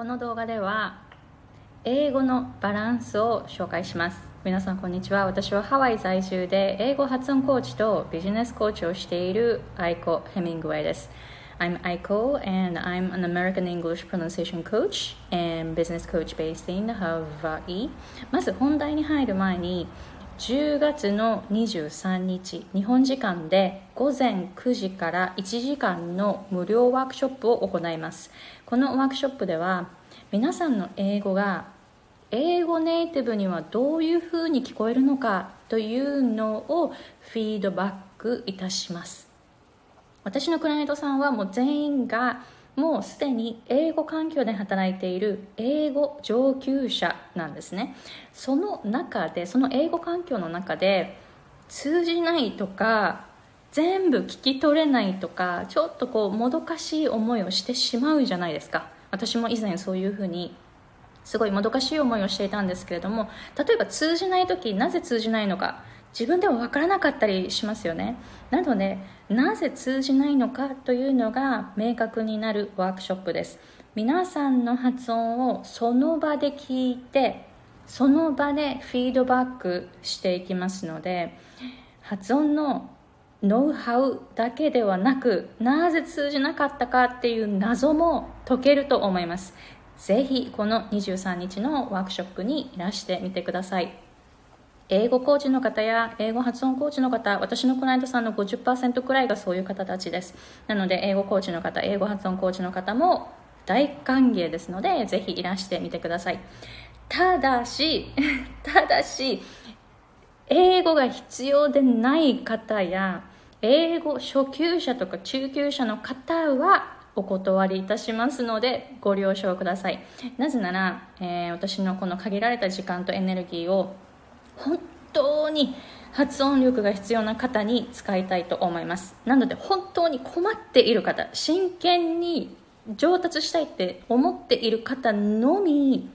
この動画では英語のバランスを紹介します。皆さんこんにちは。私はハワイ在住で英語発音コーチとビジネスコーチをしているアイコ・ヘミングウェイです。I'm Aiko and I'm an American English pronunciation coach and business coach based in Hawaii. まず本題に入る前に10月の23日日本時間で午前9時から1時間の無料ワークショップを行います。このワークショップでは皆さんの英語が英語ネイティブにはどういうふうに聞こえるのかというのをフィードバックいたします。私のクライアントさんはもう全員がもうすでに英語環境で働いている英語上級者なんですね。その中でその英語環境の中で通じないとか全部聞き取れないとかちょっとこうもどかしい思いをしてしまうじゃないですか。私も以前そういうふうにすごいもどかしい思いをしていたんですけれども例えば通じない時なぜ通じないのか。自分でも分からなかったりしますよね。なのでなぜ通じないのかというのが明確になるワークショップです。皆さんの発音をその場で聞いてその場でフィードバックしていきますので発音のノウハウだけではなくなぜ通じなかったかっていう謎も解けると思います。ぜひこの23日のワークショップにいらしてみてください。英語コーチの方や英語発音コーチの方私のクライアントさんの50%くらいがそういう方たちです。なので英語コーチの方英語発音コーチの方も大歓迎ですのでぜひいらしてみてください。ただし ただし英語が必要でない方や英語初級者とか中級者の方はお断りいたしますのでご了承ください。なぜなら、えー、私のこの限られた時間とエネルギーを本当に発音力が必要な方に使いたいと思いますなので本当に困っている方真剣に上達したいって思っている方のみ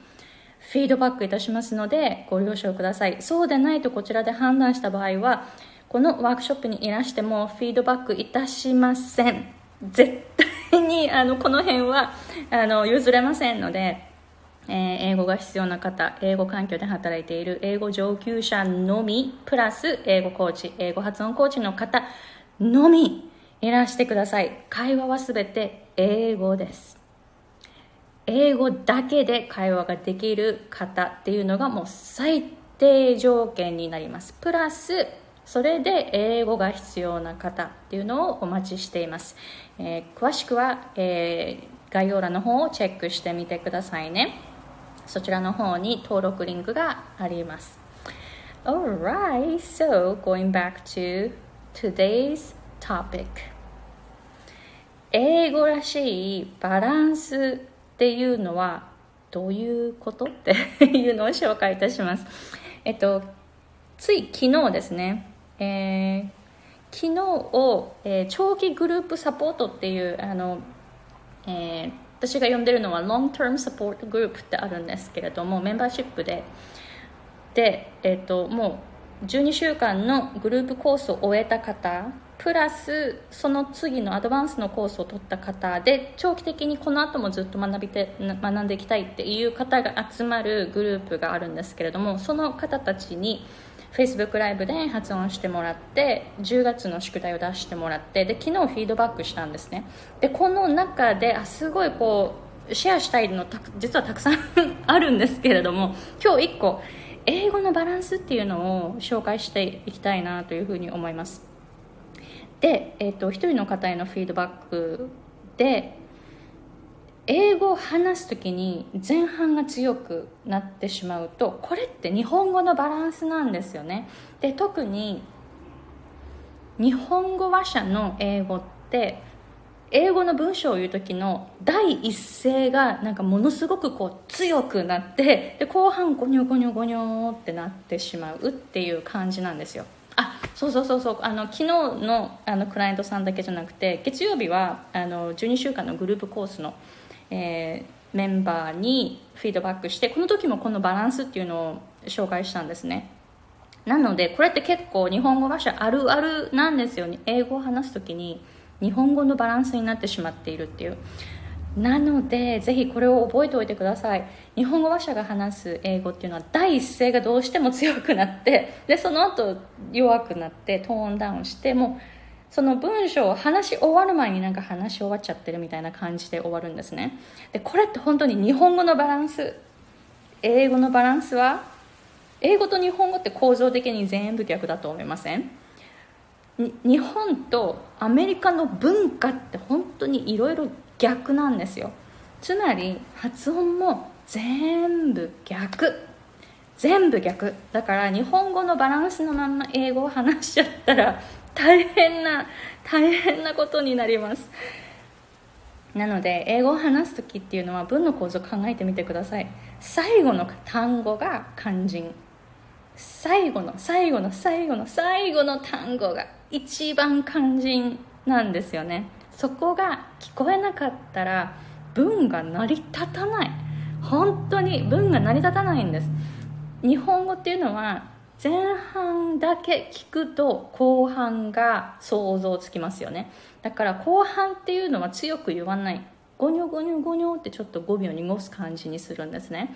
フィードバックいたしますのでご了承ください。そうでないとこちらで判断した場合はこのワークショップにいらしてもフィードバックいたしません。絶対にあのこの辺はあの譲れませんのでえー、英語が必要な方英語環境で働いている英語上級者のみプラス英語コーチ英語発音コーチの方のみいらしてください。会話はすべて英語です。英語だけで会話ができる方っていうのがもう最低条件になります。プラスそれで英語が必要な方っていうのをお待ちしています、えー、詳しくは、えー、概要欄の方をチェックしてみてくださいね。そちらの方に登録リンクがあります。Alright, so going back to today's topic. 英語らしいバランスっていうのはどういうことっていうのを紹介いたします。えっとつい昨日ですね、えー、昨日を、えー、長期グループサポートっていうあの、えー私が呼んでるのは Long Term Support Group ってあるんですけれどもメンバーシップでで、えーと、もう12週間のグループコースを終えた方プラスその次のアドバンスのコースを取った方で長期的にこの後もずっと学びて学んでいきたいっていう方が集まるグループがあるんですけれどもその方たちに Facebook ライブで発音してもらって10月の宿題を出してもらってで昨日フィードバックしたんですね。でこの中であすごいこうシェアしたいの実はたくさん あるんですけれども今日1個英語のバランスっていうのを紹介していきたいなというふうに思います。で、えーと、1人の方へのフィードバックで英語を話す時に前半が強くなってしまうとこれって日本語のバランスなんですよね。で特に日本語話者の英語って英語の文章を言う時の第一声がなんかものすごくこう強くなってで後半ゴニョゴニョゴニョってなってしまうっていう感じなんですよ。あそうそうそうそう。あの昨日のあのクライアントさんだけじゃなくて月曜日はあの12週間のグループコースのえー、メンバーにフィードバックしてこの時もこのバランスっていうのを紹介したんですね。なのでこれって結構日本語話者あるあるなんですよね。英語を話す時に日本語のバランスになってしまっているっていう。なのでぜひこれを覚えておいてください。日本語話者が話す英語っていうのは第一声がどうしても強くなってでその後弱くなってトーンダウンしてもうその文章を話し終わる前になんか話し終わっちゃってるみたいな感じで終わるんですね。でこれって本当に日本語のバランス英語のバランスは英語と日本語って構造的に全部逆だと思いません？日本とアメリカの文化って本当にいろいろ逆なんですよ。つまり発音も全部逆。全部逆。だから日本語のバランスのまんま英語を話しちゃったら大変な大変なことになります。なので英語を話す時っていうのは文の構造を考えてみてください。最後の単語が肝心。最後の最後の最後の最後の単語が一番肝心なんですよね。そこが聞こえなかったら文が成り立たない。本当に文が成り立たないんです。日本語っていうのは前半だけ聞くと後半が想像つきますよね。だから後半っていうのは強く言わない。ゴニョゴニョゴニョってちょっと語尾を濁す感じにするんですね。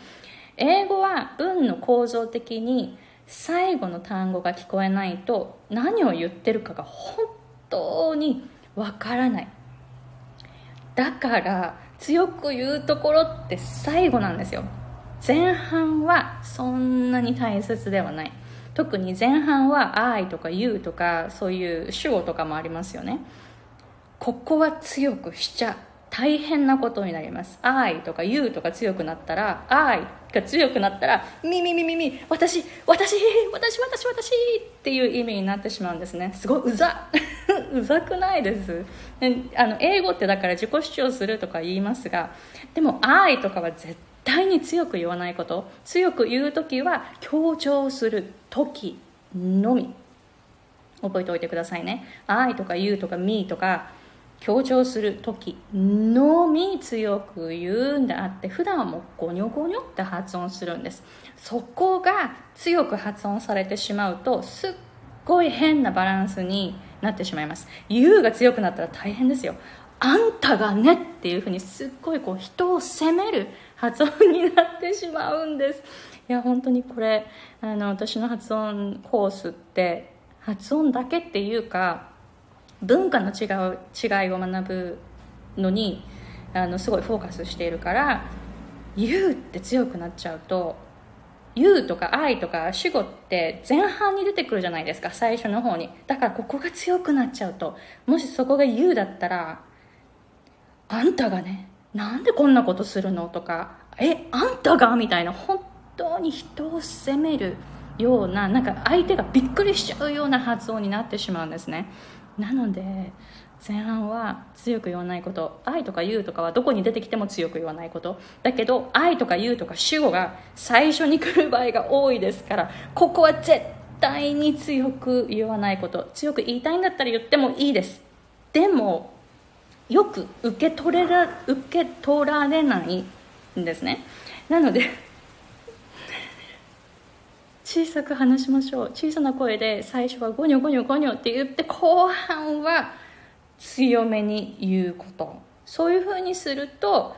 英語は文の構造的に最後の単語が聞こえないと何を言ってるかが本当にわからない。だから強く言うところって最後なんですよ。前半はそんなに大切ではない。特に前半は「I」とか「You」とかそういう主語とかもありますよね。ここは強くしちゃ大変なことになります。I とか You とか強くなったら I が強くなったらみみみみみ私私私私私っていう意味になってしまうんですね。すごいうざ うざくないです。あの英語ってだから自己主張するとか言いますがでも I とかは絶対に強く言わないこと。強く言う時は強調する時のみ。覚えておいてくださいね。I とか You とか Me とか強調する時のみ強く言うんであって普段はもうゴニョゴニョって発音するんです。そこが強く発音されてしまうとすっごい変なバランスになってしまいます。You が強くなったら大変ですよ。あんたがねっていうふうにすっごいこう人を責める発音になってしまうんです。いや本当にこれあの私の発音コースって発音だけっていうか文化の違う違いを学ぶのにあのすごいフォーカスしているから「言う」って強くなっちゃうと「言う」とか「愛」とか主語って前半に出てくるじゃないですか最初の方に。だからここが強くなっちゃうと。もしそこが「言う」だったら「あんたがねなんでこんなことするの?」とか「えあんたが?」みたいな本当に人を責めるようななんか相手がびっくりしちゃうような発音になってしまうんですねなので前半は強く言わないこと愛とか言うとかはどこに出てきても強く言わないことだけど愛とか言うとか主語が最初に来る場合が多いですからここは絶対に強く言わないこと強く言いたいんだったら言ってもいいですでもよく受け取れら受け取られないんですね。なので 小さく話しましょう。小さな声で最初はゴニョゴニョゴニョって言って後半は強めに言うこと。そういうふうにすると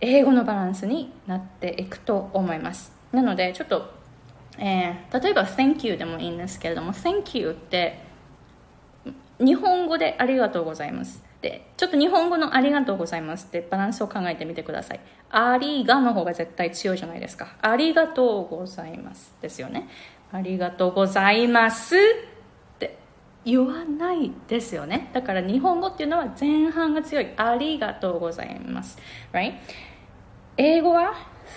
英語のバランスになっていくと思います。なのでちょっと、えー、例えば Thank you でもいいんですけれども Thank you って日本語でありがとうございます。でちょっと日本語のありがとうございますってバランスを考えてみてください。ありがの方が絶対強いじゃないですか。ありがとうございますですよね。ありがとうございますって言わないですよね。だから日本語っていうのは前半が強い。ありがとうございます。Right? 英語は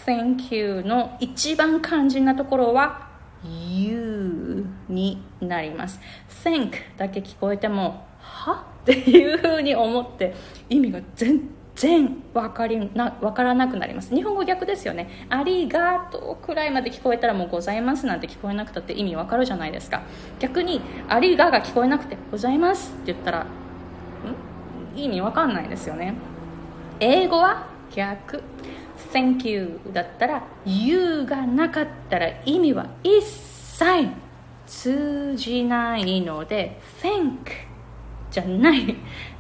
Thank you の一番肝心なところは You になります。Thank だけ聞こえてもは？っていうふうに思って意味が全然分かりな分からなくなります。日本語逆ですよね「ありがとう」くらいまで聞こえたらもう「ございます」なんて聞こえなくたって意味わかるじゃないですか。逆に「ありが」が聞こえなくて「ございます」って言ったらん？意味わかんないですよね。英語は逆。Thank you だったら You がなかったら意味は一切通じないので Thank じゃない。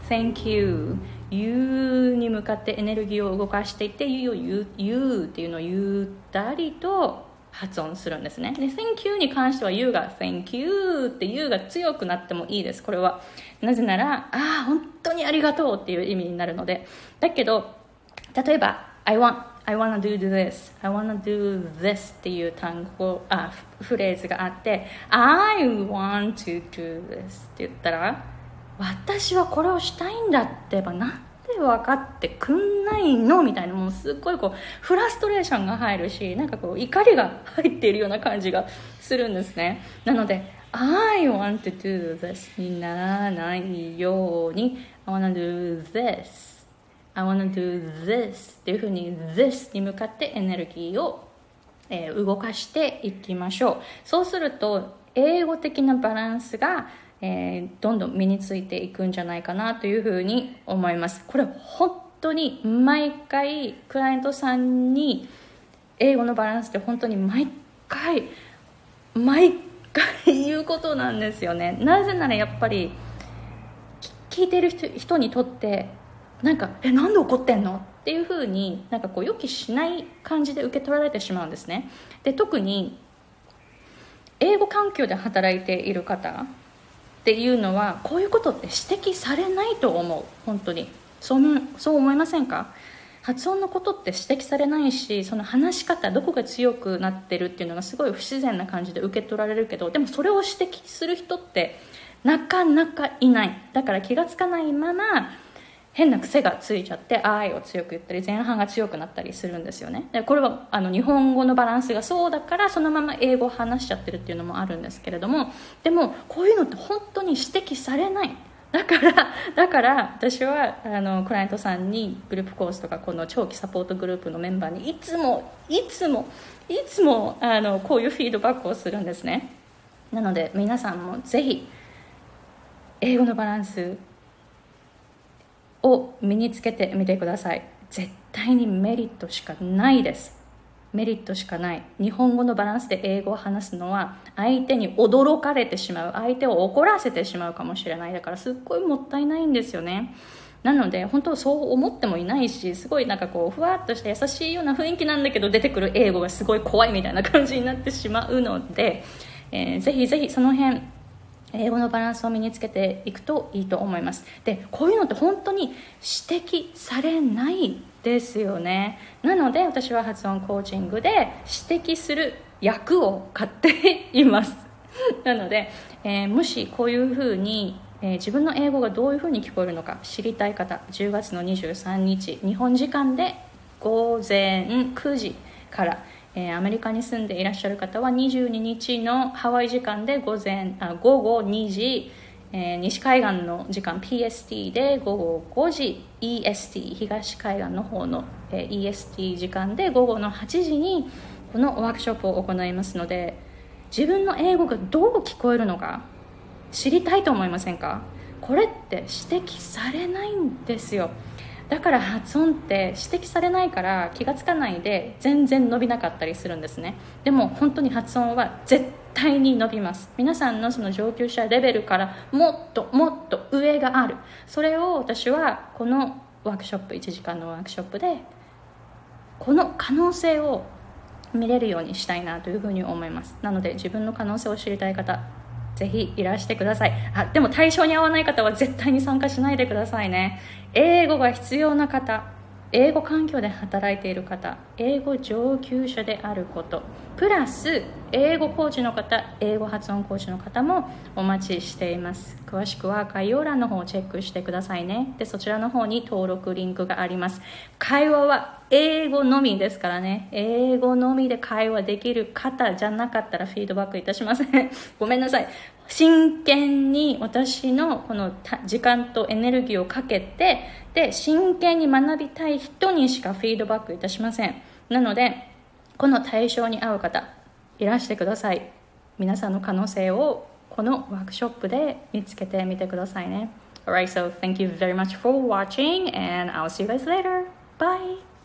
Thank you. 言うに向かってエネルギーを動かしていって言う言う言うっていうのをゆったりと発音するんですね。で Thank you に関しては You が Thank you って You が強くなってもいいです。これは。なぜならああ本当にありがとうっていう意味になるので。だけど例えば I want I wanna do this. I wanna do this っていう単語あフレーズがあって I want to do this って言ったら私はこれをしたいんだってばなんで分かってくんないの？みたいなもうすっごいこうフラストレーションが入るしなんかこう怒りが入っているような感じがするんですね。なので I want to do this にならないように。I wanna do this I wanna do this っていうふうに this に向かってエネルギーを、えー、動かしていきましょう。そうすると英語的なバランスがえー、どんどん身についていくんじゃないかなというふうに思います。これ本当に毎回クライアントさんに英語のバランスって本当に毎回毎回言うことなんですよね。なぜならやっぱり聞いてる人にとってなんか「えなんで怒ってんの?」っていうふうになんかこう予期しない感じで受け取られてしまうんですね。で特に英語環境で働いている方っていうのはこういうことって指摘されないと思う。本当に。そうそう思いませんか？発音のことって指摘されないしその話し方どこが強くなってるっていうのがすごい不自然な感じで受け取られるけどでもそれを指摘する人ってなかなかいない。だから気が付かないまま変な癖がついちゃって「愛」を強く言ったり前半が強くなったりするんですよね。でこれはあの日本語のバランスがそうだからそのまま英語を話しちゃってるっていうのもあるんですけれどもでもこういうのって本当に指摘されない。だからだから私はあのクライアントさんにグループコースとかこの長期サポートグループのメンバーにいつもいつもいつもあのこういうフィードバックをするんですね。なので皆さんもぜひ英語のバランスを身につけてみてください。絶対にメリットしかないです。メリットしかない。日本語のバランスで英語を話すのは相手に驚かれてしまう。相手を怒らせてしまうかもしれない。だからすっごいもったいないんですよね。なので本当そう思ってもいないしすごいなんかこうふわっとした優しいような雰囲気なんだけど出てくる英語がすごい怖いみたいな感じになってしまうので、えー、ぜひぜひその辺英語のバランスを身につけていくといいと思います。でこういうのって本当に指摘されないですよね。なので私は発音コーチングで指摘する役を買っています。なので、えー、もしこういうふうに、えー、自分の英語がどういうふうに聞こえるのか知りたい方10月の23日日本時間で午前9時からえ、アメリカに住んでいらっしゃる方は22日のハワイ時間で午前あ午後2時、えー、西海岸の時間 PST で午後5時 EST 東海岸の方の、えー、EST 時間で午後の8時にこのワークショップを行いますので自分の英語がどう聞こえるのか知りたいと思いませんか？これって指摘されないんですよ。だから発音って指摘されないから気がつかないで全然伸びなかったりするんですね。でも本当に発音は絶対に伸びます。皆さんのその上級者レベルからもっともっと上がある。それを私はこのワークショップ1時間のワークショップでこの可能性を見れるようにしたいなというふうに思います。なので自分の可能性を知りたい方ぜひいらしてください。あでも対象に合わない方は絶対に参加しないでくださいね。英語が必要な方英語環境で働いている方英語上級者であること。プラス英語コーチの方英語発音コーチの方もお待ちしています。詳しくは概要欄の方をチェックしてくださいね。でそちらの方に登録リンクがあります。会話は英語のみですからね。英語のみで会話できる方じゃなかったらフィードバックいたしません。ごめんなさい。真剣に私のこの時間とエネルギーをかけてで真剣に学びたい人にしかフィードバックいたしません。なのでこの対象に合う方いらしてください。皆さんの可能性をこのワークショップで見つけてみてくださいね Alright, so thank you very much for watching and I'll see you guys later. Bye!